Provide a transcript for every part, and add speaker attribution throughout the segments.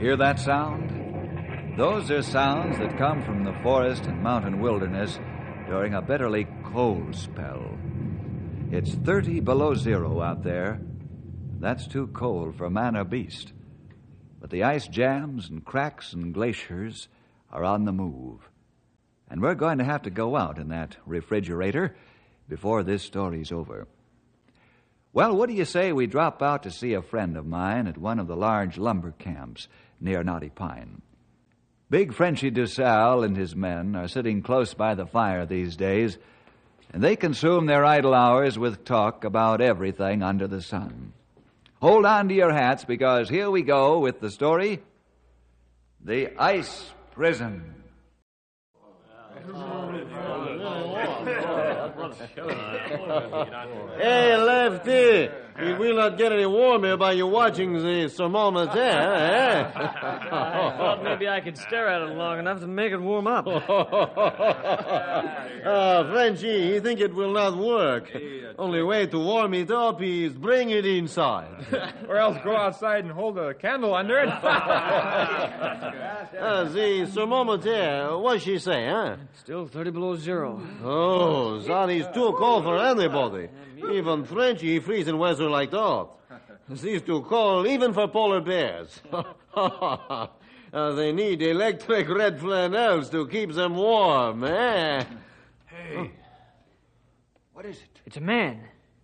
Speaker 1: Hear that sound? Those are sounds that come from the forest and mountain wilderness during a bitterly cold spell. It's 30 below zero out there. That's too cold for man or beast. But the ice jams and cracks and glaciers are on the move. And we're going to have to go out in that refrigerator before this story's over. Well, what do you say we drop out to see a friend of mine at one of the large lumber camps near Knotty Pine? Big Frenchy DuSalle and his men are sitting close by the fire these days, and they consume their idle hours with talk about everything under the sun. Hold on to your hats because here we go with the story The Ice Prison.
Speaker 2: Hey, Lefty, you will not get any warmer by you watching the thermometer, eh?
Speaker 3: I thought maybe I could stare at it long enough to make it warm up.
Speaker 2: Ah, Frenchy, you think it will not work. Only way to warm it up is bring it inside.
Speaker 4: or else go outside and hold a candle under it.
Speaker 2: Uh, the thermometer, what she say, huh?
Speaker 3: Still 30 below zero.
Speaker 2: Oh, that is too cold for anybody. Even Frenchy freeze in weather like that. This is too cold even for polar bears. uh, they need electric red flannels to keep them warm, eh?
Speaker 4: hey. What is it?
Speaker 3: It's a man.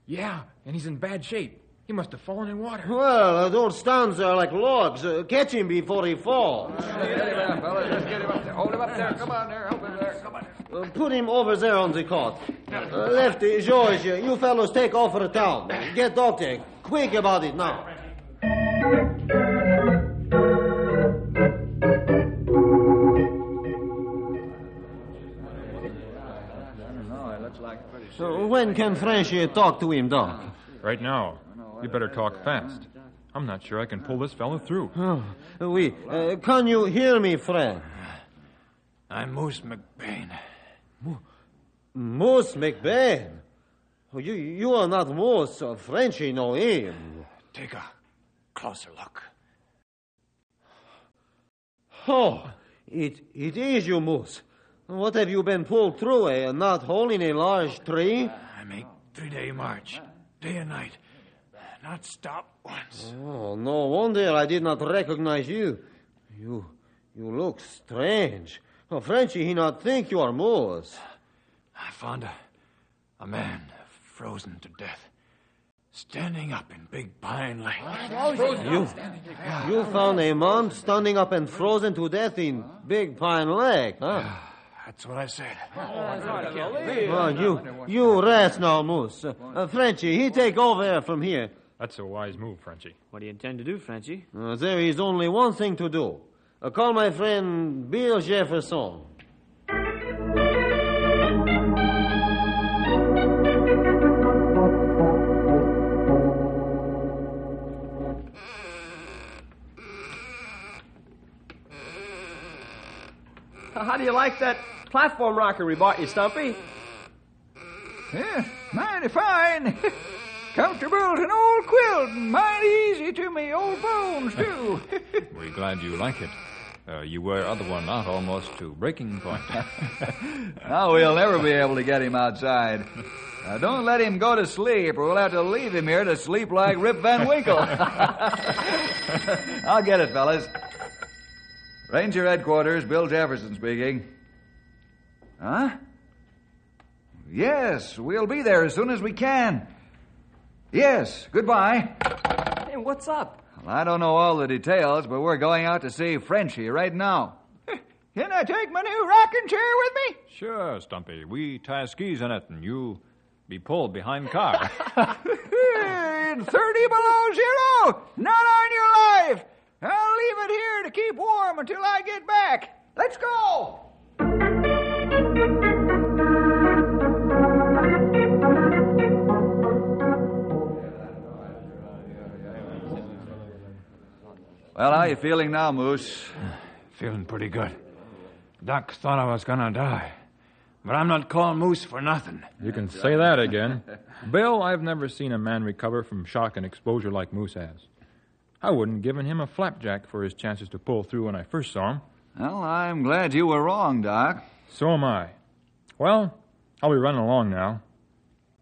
Speaker 4: Yeah, and he's in bad shape. He must have fallen in water.
Speaker 2: Well, uh, don't stand there like logs. Uh, catch him before he falls.
Speaker 4: Get him up, fellas. Let's get him up there. Hold him up there. Come on there. Help him there. Come on.
Speaker 2: Uh, put him over there on the cot. Uh, Lefty, George, you fellows take off for the town. Get doctor. Quick about it now. When can Frenchy talk to him, Doc?
Speaker 4: Right now. You better talk fast. I'm not sure I can pull this fellow through.
Speaker 2: Oh, oui. Uh, can you hear me, friend?
Speaker 5: I'm Moose McBain.
Speaker 2: Moose McBain. Oh, you, you are not Moose, uh, Frenchy know him.
Speaker 5: Take a closer look.
Speaker 2: Oh, it, it is you, Moose. What have you been pulled through, a knot hole in a large tree?
Speaker 5: I make three day march, day and night. Not stop once.
Speaker 2: Oh, no wonder I did not recognize you. You, you look strange. Oh, Frenchy, he not think you are Moose.
Speaker 5: I found a, a man frozen to death, standing up in Big Pine Lake.
Speaker 2: You, you found a man standing up and frozen to death in Big Pine Lake, huh?
Speaker 5: That's what I said.
Speaker 2: Oh, you, you rest now, Moose. Uh, Frenchy, he take over from here.
Speaker 4: That's a wise move, Frenchy.
Speaker 3: What do you intend to do, Frenchy?
Speaker 2: Uh, there is only one thing to do. Uh, call my friend Bill Jefferson.
Speaker 6: How do you like that platform rocker we bought you, Stumpy?
Speaker 7: Yeah, mighty fine. Comfortable as an old quilt and mighty easy to me old bones, too.
Speaker 4: We're glad you like it. Uh, you wear other one out almost to breaking point.
Speaker 1: Now we'll never be able to get him outside. Now, don't let him go to sleep, or we'll have to leave him here to sleep like Rip Van Winkle. I'll get it, fellas. Ranger headquarters, Bill Jefferson speaking. Huh? Yes, we'll be there as soon as we can. Yes, goodbye.
Speaker 6: Hey, what's up?
Speaker 1: Well, I don't know all the details, but we're going out to see Frenchy right now.
Speaker 7: Can I take my new rocking chair with me?
Speaker 4: Sure, Stumpy. We tie skis in it, and you be pulled behind car.
Speaker 7: It's 30 below zero. Not on your life. I'll leave it here to keep warm until I get back.
Speaker 1: Well, how are you feeling now, Moose?
Speaker 5: Feeling pretty good. Doc thought I was gonna die. But I'm not calling Moose for nothing.
Speaker 4: you can say that again. Bill, I've never seen a man recover from shock and exposure like Moose has. I wouldn't have given him a flapjack for his chances to pull through when I first saw him.
Speaker 1: Well, I'm glad you were wrong, Doc.
Speaker 4: So am I. Well, I'll be running along now.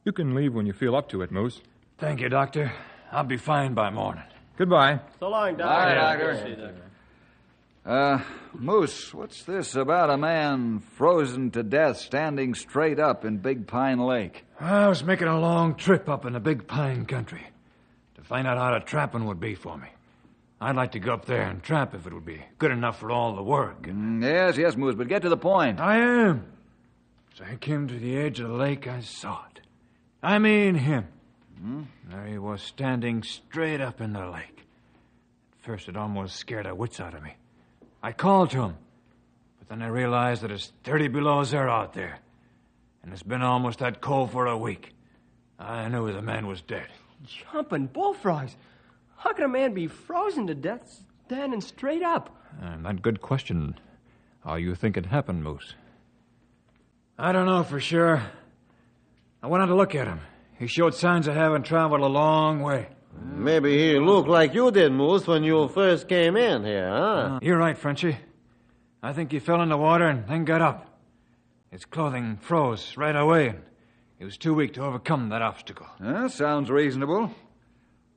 Speaker 4: You can leave when you feel up to it, Moose.
Speaker 5: Thank you, Doctor. I'll be fine by morning.
Speaker 4: Goodbye.
Speaker 6: So long, Doc.
Speaker 1: Bye, Doctor.
Speaker 6: see you, Doctor.
Speaker 1: Uh, Moose, what's this about a man frozen to death standing straight up in Big Pine Lake?
Speaker 5: I was making a long trip up in the Big Pine country to find out how the trapping would be for me. I'd like to go up there and trap if it would be good enough for all the work.
Speaker 1: Mm, yes, yes, Moose, but get to the point.
Speaker 5: I am. As I came to the edge of the lake, I saw it. I mean him. Hmm? There he was standing straight up in the lake. At first, it almost scared the wits out of me. I called to him, but then I realized that it's 30 below zero out there, and it's been almost that cold for a week. I knew the man was dead.
Speaker 6: Jumping bullfrogs. How can a man be frozen to death standing straight up?
Speaker 4: And that good question. How you think it happened, Moose?
Speaker 5: I don't know for sure. I went out to look at him. He showed signs of having traveled a long way.
Speaker 2: Maybe he looked like you did, Moose, when you first came in here, huh?
Speaker 5: Uh, you're right, Frenchy. I think he fell in the water and then got up. His clothing froze right away, and he was too weak to overcome that obstacle.
Speaker 1: That sounds reasonable.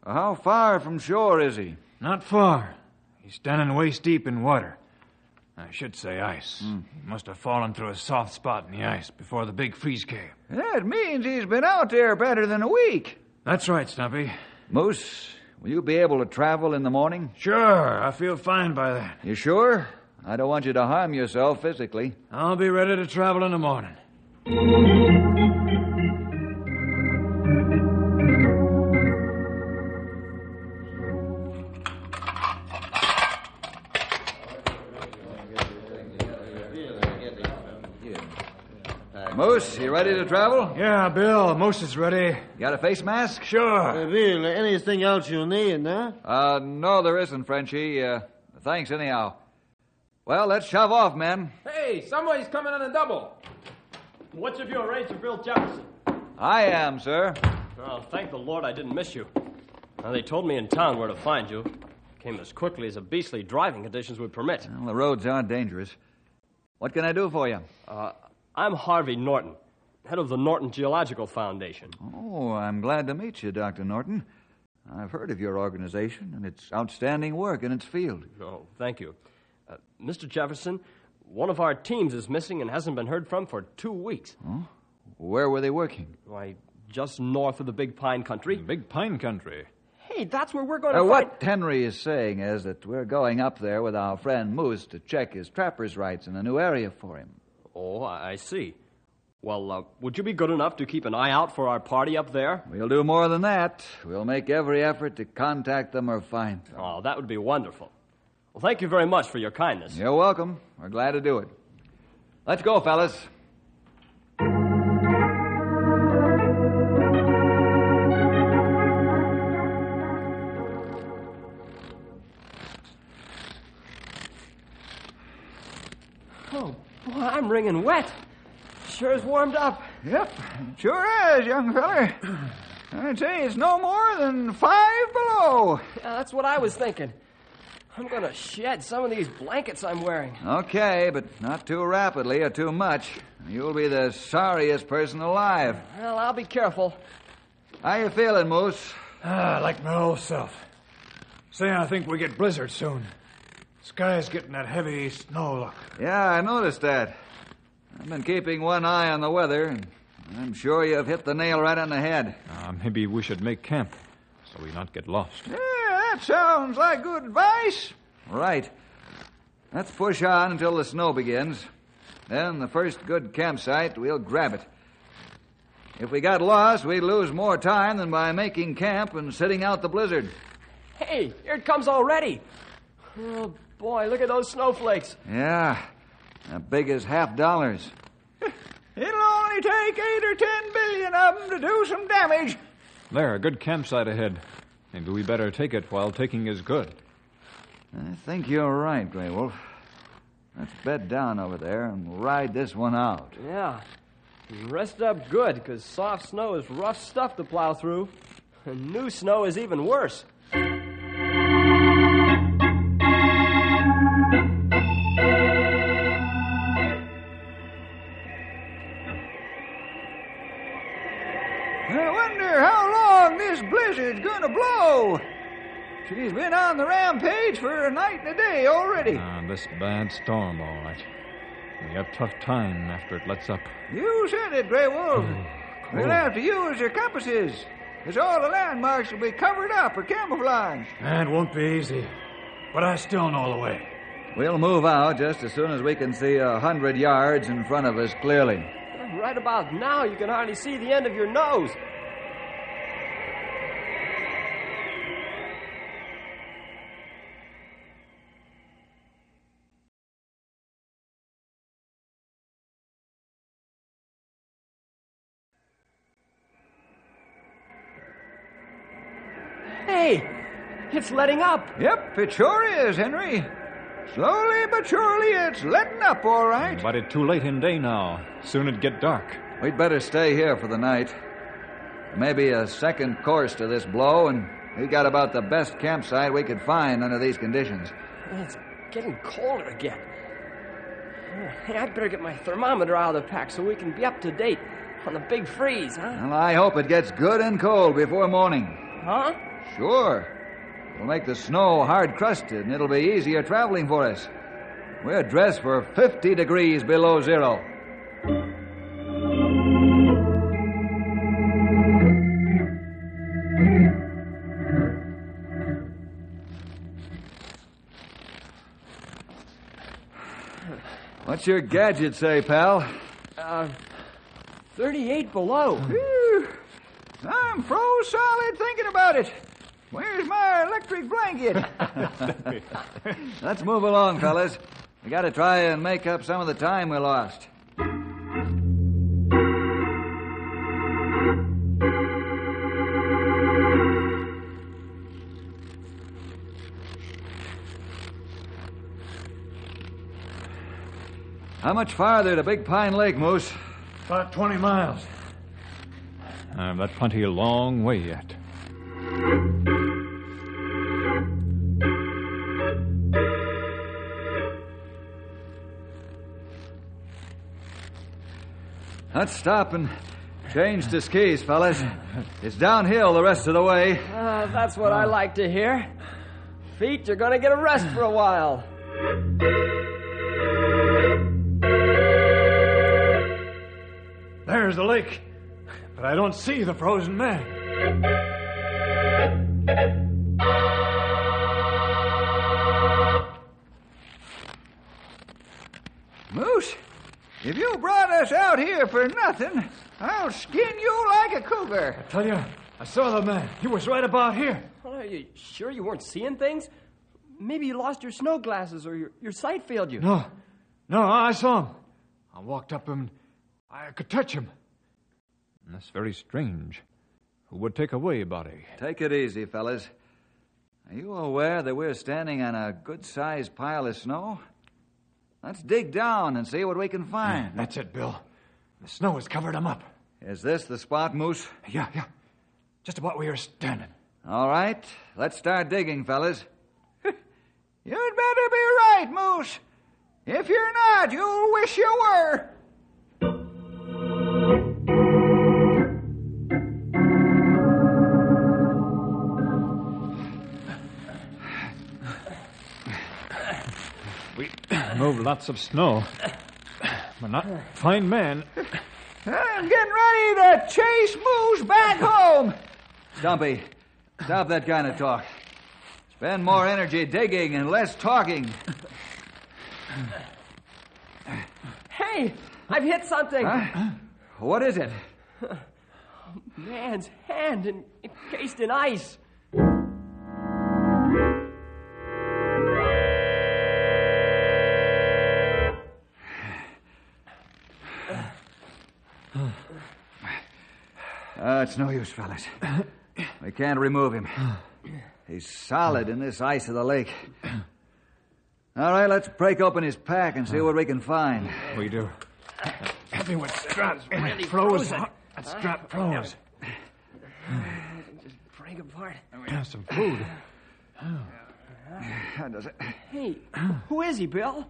Speaker 1: How far from shore is he?
Speaker 5: Not far. He's standing waist deep in water. I should say ice. He must have fallen through a soft spot in the ice before the big freeze came.
Speaker 7: That means he's been out there better than a week.
Speaker 5: That's right, Stumpy.
Speaker 1: Moose, will you be able to travel in the morning?
Speaker 5: Sure, I feel fine by that.
Speaker 1: You sure? I don't want you to harm yourself physically.
Speaker 5: I'll be ready to travel in the morning.
Speaker 1: Moose, you ready to travel?
Speaker 5: Yeah, Bill, Moose is ready.
Speaker 1: Got a face mask?
Speaker 5: Sure.
Speaker 2: Uh, Bill, anything else you need, huh?
Speaker 1: Uh, no, there isn't, Frenchy. Uh, thanks anyhow. Well, let's shove off, men.
Speaker 8: Hey, somebody's coming on a double.
Speaker 6: What's if you're Ranger Bill Jefferson?
Speaker 1: I am, sir.
Speaker 6: Well, thank the Lord I didn't miss you. Now, they told me in town where to find you. Came as quickly as the beastly driving conditions would permit.
Speaker 1: Well, the roads aren't dangerous. What can I do for you?
Speaker 6: Uh, I'm Harvey Norton, head of the Norton Geological Foundation.
Speaker 1: Oh, I'm glad to meet you, Dr. Norton. I've heard of your organization and its outstanding work in its field.
Speaker 6: Oh, thank you. Uh, Mr. Jefferson, one of our teams is missing and hasn't been heard from for two weeks.
Speaker 1: Where were they working?
Speaker 6: Why, just north of the Big Pine Country.
Speaker 4: Big Pine Country.
Speaker 6: Hey, that's where we're going to
Speaker 1: Uh,
Speaker 6: find...
Speaker 1: what Henry is saying is that we're going up there with our friend Moose to check his trapper's rights in a new area for him.
Speaker 6: Oh, I see. Well, uh, would you be good enough to keep an eye out for our party up there?
Speaker 1: We'll do more than that. We'll make every effort to contact them or find them.
Speaker 6: Oh, that would be wonderful. Well, thank you very much for your kindness.
Speaker 1: You're welcome. We're glad to do it. Let's go, fellas.
Speaker 6: I'm wringing wet. Sure is warmed up.
Speaker 7: Yep, sure is, young feller. I'd say it's no more than five below.
Speaker 6: Yeah, that's what I was thinking. I'm going to shed some of these blankets I'm wearing.
Speaker 1: Okay, but not too rapidly or too much. You'll be the sorriest person alive.
Speaker 6: Well, I'll be careful.
Speaker 1: How you feeling, Moose?
Speaker 5: Ah, like my old self. Say, I think we get blizzard soon. Sky's getting that heavy snow look.
Speaker 1: Yeah, I noticed that. I've been keeping one eye on the weather, and I'm sure you've hit the nail right on the head.
Speaker 5: Uh, maybe we should make camp so we not get lost.
Speaker 7: Yeah, that sounds like good advice.
Speaker 1: Right. Let's push on until the snow begins. Then, the first good campsite, we'll grab it. If we got lost, we'd lose more time than by making camp and sitting out the blizzard.
Speaker 6: Hey, here it comes already. Oh, boy, look at those snowflakes.
Speaker 1: Yeah, as big as half dollars.
Speaker 7: It'll only take eight or ten billion of them to do some damage.
Speaker 5: There, a good campsite ahead. Maybe we better take it while taking is good.
Speaker 1: I think you're right, Grey Wolf. Let's bed down over there and ride this one out.
Speaker 6: Yeah. And Rest up good, because soft snow is rough stuff to plow through. And new snow is even worse.
Speaker 7: This blizzard's gonna blow. She's been on the rampage for a night and a day already.
Speaker 5: Ah, this bad storm, all right. We have tough time after it lets up.
Speaker 7: You said it, Grey Wolf. We'll have to use your compasses, because all the landmarks will be covered up or camouflaged.
Speaker 5: It won't be easy, but I still know the way.
Speaker 1: We'll move out just as soon as we can see a hundred yards in front of us clearly.
Speaker 6: Right about now, you can hardly see the end of your nose. It's letting up.
Speaker 7: Yep, it sure is, Henry. Slowly but surely, it's letting up, all right.
Speaker 5: But it's too late in day now. Soon it'd get dark.
Speaker 1: We'd better stay here for the night. Maybe a second course to this blow, and we got about the best campsite we could find under these conditions.
Speaker 6: It's getting colder again. Hey, I'd better get my thermometer out of the pack so we can be up to date on the big freeze, huh?
Speaker 1: Well, I hope it gets good and cold before morning.
Speaker 6: Huh?
Speaker 1: Sure. We'll make the snow hard crusted, and it'll be easier traveling for us. We're dressed for 50 degrees below zero. What's your gadget say, pal?
Speaker 6: Uh, 38 below.
Speaker 7: Phew. I'm froze solid thinking about it. Where's my electric blanket?
Speaker 1: Let's move along, fellas. We gotta try and make up some of the time we lost. How much farther to Big Pine Lake, Moose?
Speaker 5: About 20 miles. Uh, that plenty a long way yet.
Speaker 1: Let's stop and change to skis, fellas. It's downhill the rest of the way.
Speaker 6: Uh, that's what I like to hear. Feet, you're gonna get a rest for a while.
Speaker 5: There's the lake, but I don't see the frozen man.
Speaker 7: If you brought us out here for nothing, I'll skin you like a cougar.
Speaker 5: I tell you, I saw the man. He was right about here.
Speaker 6: Are you sure you weren't seeing things? Maybe you lost your snow glasses or your, your sight failed you.
Speaker 5: No, no, I saw him. I walked up him. I could touch him. And that's very strange. Who would take away a body?
Speaker 1: Take it easy, fellas. Are you aware that we're standing on a good sized pile of snow? Let's dig down and see what we can find.
Speaker 5: That's it, Bill. The snow has covered him up.
Speaker 1: Is this the spot, Moose?
Speaker 5: Yeah, yeah. Just about where you're standing.
Speaker 1: All right, let's start digging, fellas.
Speaker 7: You'd better be right, Moose. If you're not, you'll wish you were.
Speaker 5: Lots of snow, but not find man.
Speaker 7: I'm getting ready to chase Moose back home.
Speaker 1: Stumpy, stop that kind of talk. Spend more energy digging and less talking.
Speaker 6: Hey, I've hit something.
Speaker 1: Huh? What is it?
Speaker 6: Man's hand en- encased in ice.
Speaker 1: It's no use, fellas. We can't remove him. He's solid in this ice of the lake. All right, let's break open his pack and see what we can find.
Speaker 5: We do. Tell me what strap froze. That strap froze.
Speaker 6: Just break apart.
Speaker 5: We have some food.
Speaker 1: How does it?
Speaker 6: Hey, who is he, Bill?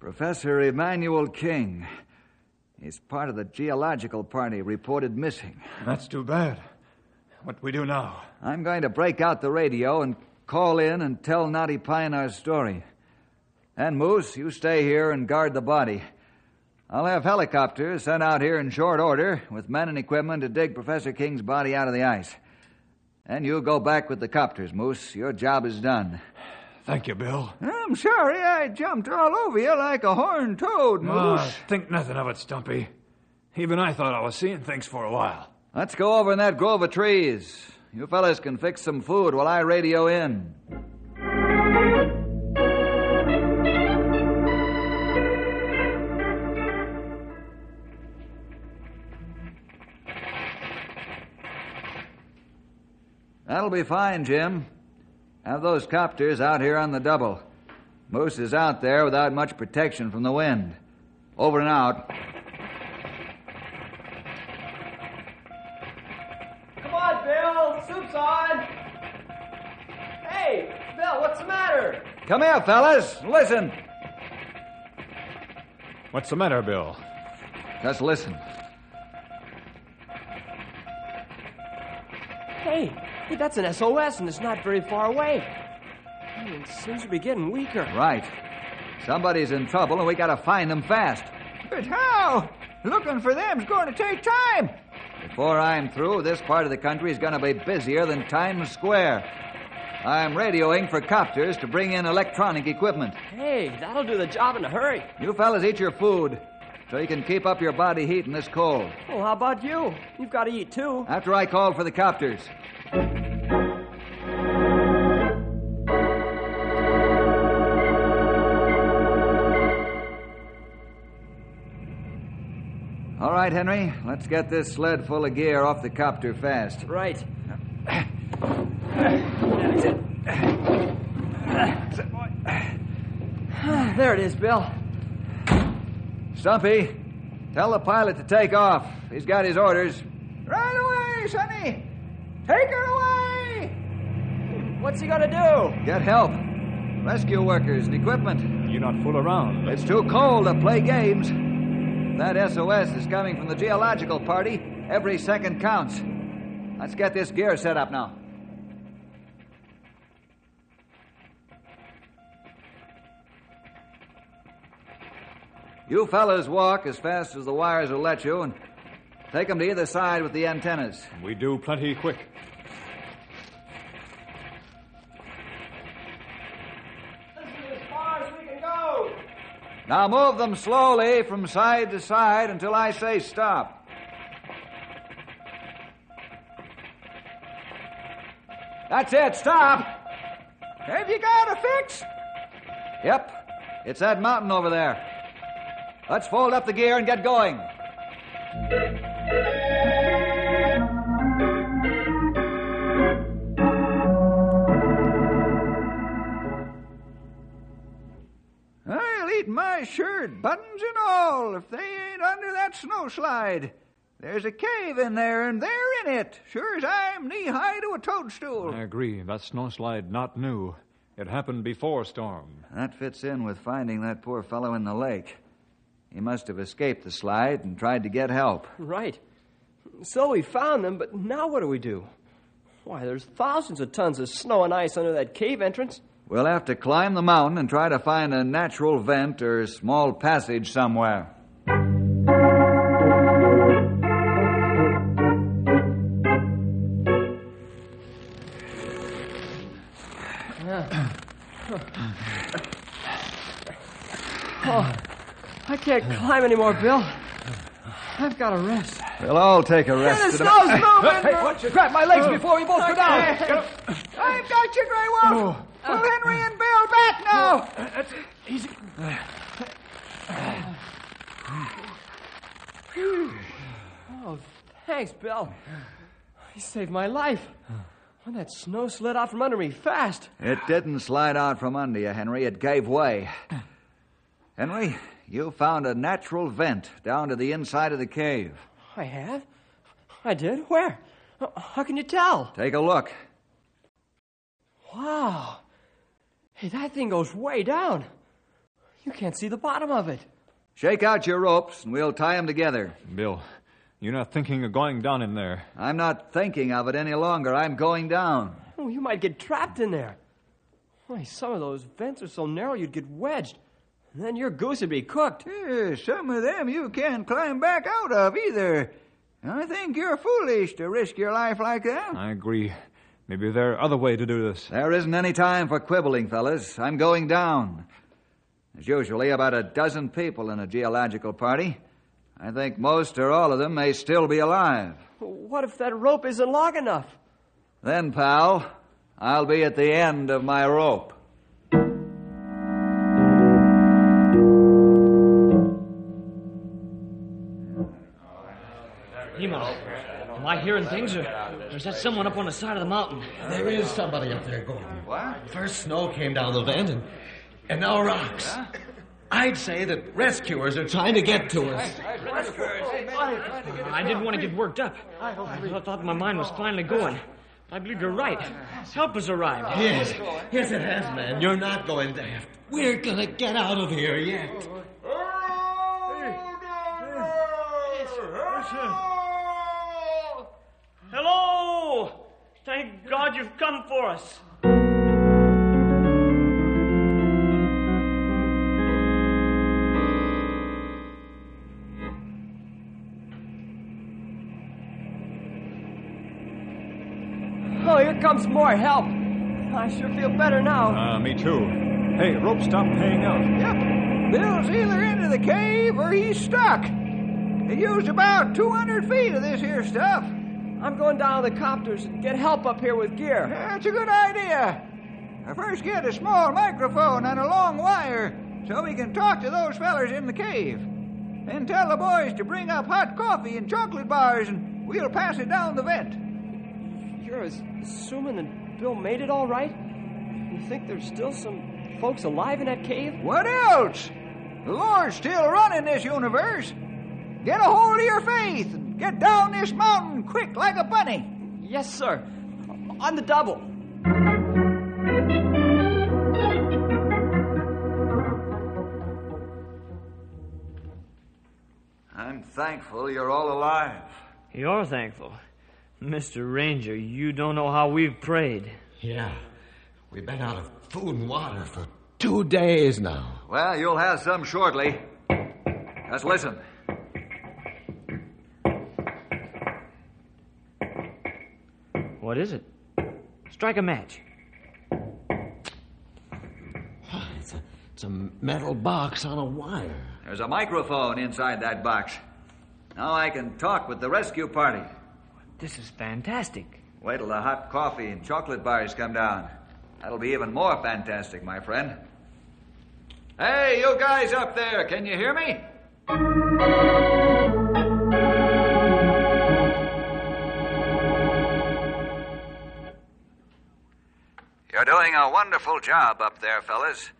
Speaker 1: Professor Emmanuel King. He's part of the geological party reported missing.
Speaker 5: That's too bad. What we do now?
Speaker 1: I'm going to break out the radio and call in and tell Knotty Pine our story. And Moose, you stay here and guard the body. I'll have helicopters sent out here in short order with men and equipment to dig Professor King's body out of the ice. And you go back with the copters, Moose. Your job is done.
Speaker 5: Thank you, Bill.
Speaker 7: I'm sorry I jumped all over you like a horned toad, Moose.
Speaker 5: Ah, think nothing of it, Stumpy. Even I thought I was seeing things for a while.
Speaker 1: Let's go over in that grove of trees. You fellas can fix some food while I radio in. That'll be fine, Jim. Have those copters out here on the double. Moose is out there without much protection from the wind. Over and out.
Speaker 6: Come on, Bill. Soup's on. Hey, Bill, what's the matter?
Speaker 1: Come here, fellas. Listen.
Speaker 5: What's the matter, Bill?
Speaker 1: Just listen.
Speaker 6: Hey, hey, that's an SOS, and it's not very far away. Hey, It seems to be getting weaker.
Speaker 1: Right. Somebody's in trouble, and we gotta find them fast.
Speaker 7: But how? Looking for them's going to take time.
Speaker 1: Before I'm through, this part of the country is gonna be busier than Times Square. I'm radioing for copters to bring in electronic equipment.
Speaker 6: Hey, that'll do the job in a hurry.
Speaker 1: You fellas eat your food so you can keep up your body heat in this cold.
Speaker 6: Well, how about you? You've got to eat too.
Speaker 1: After I call for the copters. Right, Henry, let's get this sled full of gear off the copter fast.
Speaker 6: Right. That's it. There it is, Bill.
Speaker 1: Stumpy, tell the pilot to take off. He's got his orders.
Speaker 7: Right away, Sonny. Take her away.
Speaker 6: What's he gonna do?
Speaker 1: Get help. Rescue workers and equipment.
Speaker 5: You're not fool around.
Speaker 1: It's too cold to play games. That SOS is coming from the geological party. Every second counts. Let's get this gear set up now. You fellas walk as fast as the wires will let you and take 'em to either side with the antennas.
Speaker 5: We do plenty quick.
Speaker 1: Now move them slowly from side to side until I say stop. That's it, stop.
Speaker 7: Have you got a fix?
Speaker 1: Yep, it's that mountain over there. Let's fold up the gear and get going.
Speaker 7: My shirt, buttons and all, if they ain't under that snowslide. There's a cave in there, and they're in it, sure as I'm knee high to a toadstool.
Speaker 5: I agree. That snowslide not new. It happened before storm.
Speaker 1: That fits in with finding that poor fellow in the lake. He must have escaped the slide and tried to get help.
Speaker 6: Right. So we found them, but now what do we do? Why, there's thousands of tons of snow and ice under that cave entrance.
Speaker 1: We'll have to climb the mountain and try to find a natural vent or small passage somewhere.
Speaker 6: Oh, I can't climb anymore, Bill. I've got to rest.
Speaker 1: We'll all take a rest. Yeah, the
Speaker 6: snow's moving.
Speaker 9: Hey, watch you grab my legs oh. before we both go down.
Speaker 7: I've got you, Grey Wolf. Oh. Pull Henry and Bill back now. Easy.
Speaker 6: Oh, thanks, Bill. You saved my life. When that snow slid out from under me fast.
Speaker 1: It didn't slide out from under you, Henry. It gave way. Henry, you found a natural vent down to the inside of the cave.
Speaker 6: I have? I did? Where? How can you tell?
Speaker 1: Take a look.
Speaker 6: Wow. Hey, that thing goes way down. You can't see the bottom of it.
Speaker 1: Shake out your ropes and we'll tie them together.
Speaker 4: Bill, you're not thinking of going down in there.
Speaker 1: I'm not thinking of it any longer. I'm going down.
Speaker 6: Oh, you might get trapped in there. Why, some of those vents are so narrow you'd get wedged. And then your goose would be cooked.
Speaker 7: Yeah, some of them you can't climb back out of either. I think you're foolish to risk your life like that.
Speaker 4: I agree. Maybe there are other way to do this.
Speaker 1: There isn't any time for quibbling, fellas. I'm going down. There's usually about a dozen people in a geological party. I think most or all of them may still be alive.
Speaker 6: What if that rope isn't long enough?
Speaker 1: Then, pal, I'll be at the end of my rope.
Speaker 3: Am I hearing things, or, or is that someone up on the side of the mountain?
Speaker 2: There is somebody up there, Gordon.
Speaker 1: What?
Speaker 2: First snow came down the vent, and, and now rocks. I'd say that rescuers are trying to get to us.
Speaker 3: I didn't want to get worked up. I thought my mind was finally going. I believe you're right. Help has arrived.
Speaker 2: Yes, yes, it has, man. You're not going daft. We're gonna get out of here yet.
Speaker 3: Hello! Thank God you've come for us.
Speaker 6: Oh, here comes more help. I sure feel better now.
Speaker 4: Ah, me too. Hey, rope stopped paying out.
Speaker 7: Yep. Bill's either into the cave or he's stuck. He used about 200 feet of this here stuff.
Speaker 6: I'm going down to the copters and get help up here with gear.
Speaker 7: That's a good idea. Now first get a small microphone and a long wire so we can talk to those fellers in the cave. Then tell the boys to bring up hot coffee and chocolate bars and we'll pass it down the vent.
Speaker 6: You're assuming that Bill made it all right? You think there's still some folks alive in that cave?
Speaker 7: What else? The Lord's still running this universe. Get a hold of your faith and get down this mountain quick like a bunny.
Speaker 6: Yes, sir. On the double.
Speaker 1: I'm thankful you're all alive.
Speaker 3: You're thankful. Mr. Ranger, you don't know how we've prayed.
Speaker 2: Yeah, we've been out of food and water for two days now.
Speaker 1: Well, you'll have some shortly. Just listen.
Speaker 3: What is it? Strike a match.
Speaker 2: Ah, it's a, it's a metal box on a wire.
Speaker 1: There's a microphone inside that box. Now I can talk with the rescue party.
Speaker 3: This is fantastic.
Speaker 1: Wait till the hot coffee and chocolate bars come down. That'll be even more fantastic, my friend. Hey, you guys up there, can you hear me? You're doing a wonderful job up there, fellas.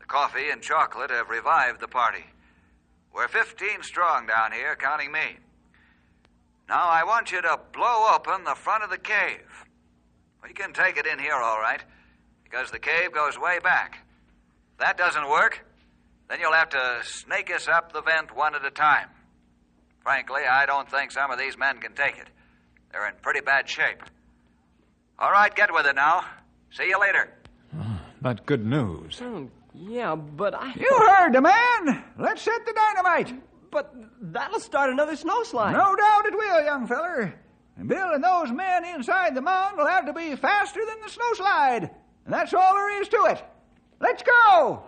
Speaker 1: The coffee and chocolate have revived the party. We're 15 strong down here, counting me. Now I want you to blow open the front of the cave. We can take it in here, all right, because the cave goes way back. If that doesn't work, then you'll have to snake us up the vent one at a time. Frankly, I don't think some of these men can take it. They're in pretty bad shape. All right, get with it now. See you later.
Speaker 4: That's good news.
Speaker 6: Hmm, yeah, but I.
Speaker 7: You heard the man. Let's set the dynamite.
Speaker 6: But that'll start another snowslide.
Speaker 7: No doubt it will, young feller. And Bill and those men inside the mound will have to be faster than the snowslide.
Speaker 1: And that's all there is to it. Let's go!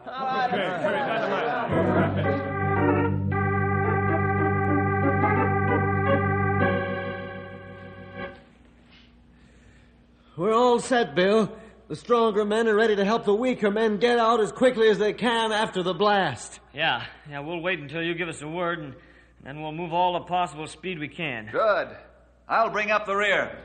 Speaker 2: We're all set, Bill. The stronger men are ready to help the weaker men get out as quickly as they can after the blast.
Speaker 3: Yeah, yeah, we'll wait until you give us a word, and then we'll move all the possible speed we can.
Speaker 10: Good. I'll bring up the rear.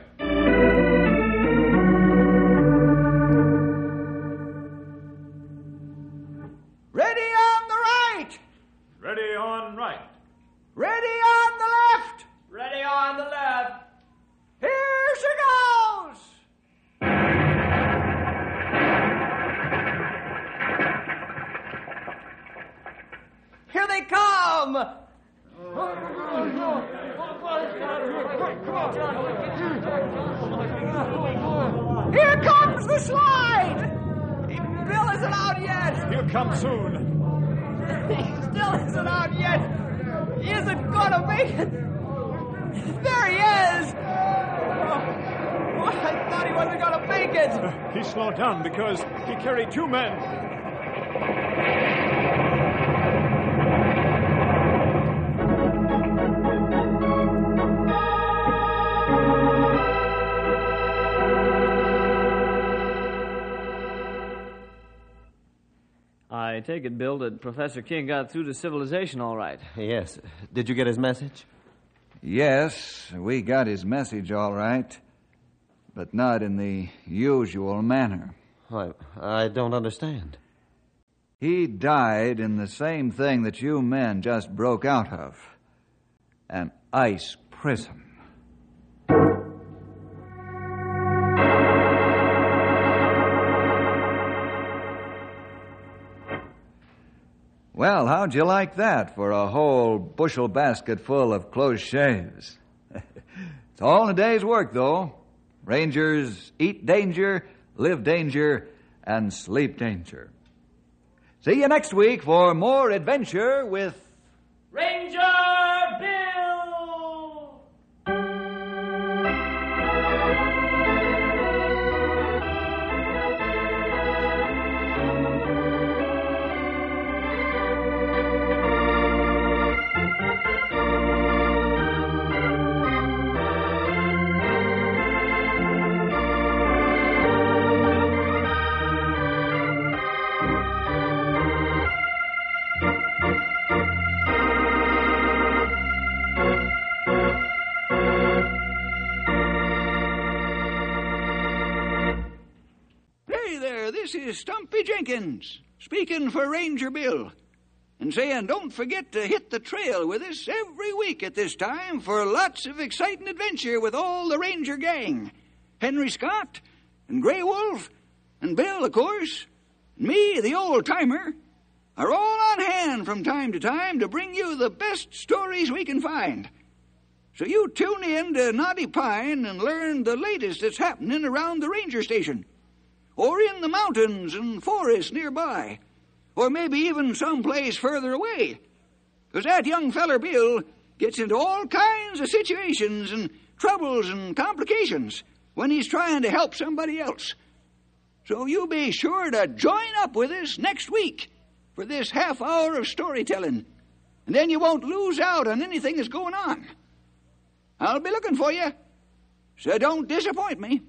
Speaker 1: Here comes the slide! Bill isn't out yet!
Speaker 5: He'll come soon.
Speaker 6: He still isn't out yet. He isn't gonna make it. There he is. Oh, I thought he wasn't gonna make it.
Speaker 5: He slowed down because he carried two men.
Speaker 3: Take it, Bill, that Professor King got through to civilization all right.
Speaker 2: Yes. Did you get his message?
Speaker 10: Yes, we got his message all right, but not in the usual manner.
Speaker 2: I, I don't understand.
Speaker 10: He died in the same thing that you men just broke out of an ice prison. Well, how'd you like that for a whole bushel basket full of close shaves? it's all in a day's work, though. Rangers eat danger, live danger, and sleep danger. See you next week for more adventure with
Speaker 6: Ranger
Speaker 1: this is Stumpy Jenkins, speaking for Ranger Bill. And saying, don't forget to hit the trail with us every week at this time for lots of exciting adventure with all the Ranger gang. Henry Scott, and Grey Wolf, and Bill, of course, and me, the old timer, are all on hand from time to time to bring you the best stories we can find. So you tune in to Knotty Pine and learn the latest that's happening around the ranger station or in the mountains and forests nearby, or maybe even someplace further away. 'Cause that young feller Bill gets into all kinds of situations and troubles and complications when he's trying to help somebody else. So you be sure to join up with us next week for this half hour of storytelling, and then you won't lose out on anything that's going on. I'll be looking for you, so don't disappoint me.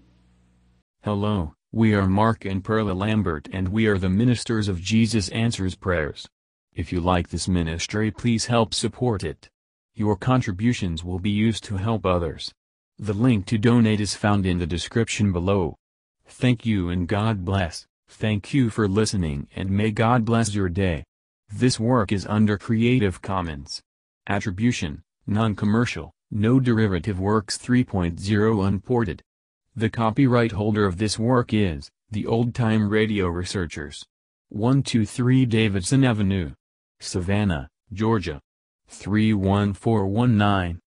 Speaker 11: Hello, we are Mark and Perla Lambert and we are the ministers of Jesus Answers Prayers. If you like this ministry please help support it. Your contributions will be used to help others. The link to donate is found in the description below. Thank you and God bless. Thank you for listening and may God bless your day. This work is under Creative Commons. Attribution, non-commercial, no derivative works 3.0 unported. The copyright holder of this work is, the Old Time Radio Researchers. 123 Davidson Avenue. Savannah, Georgia. 31419.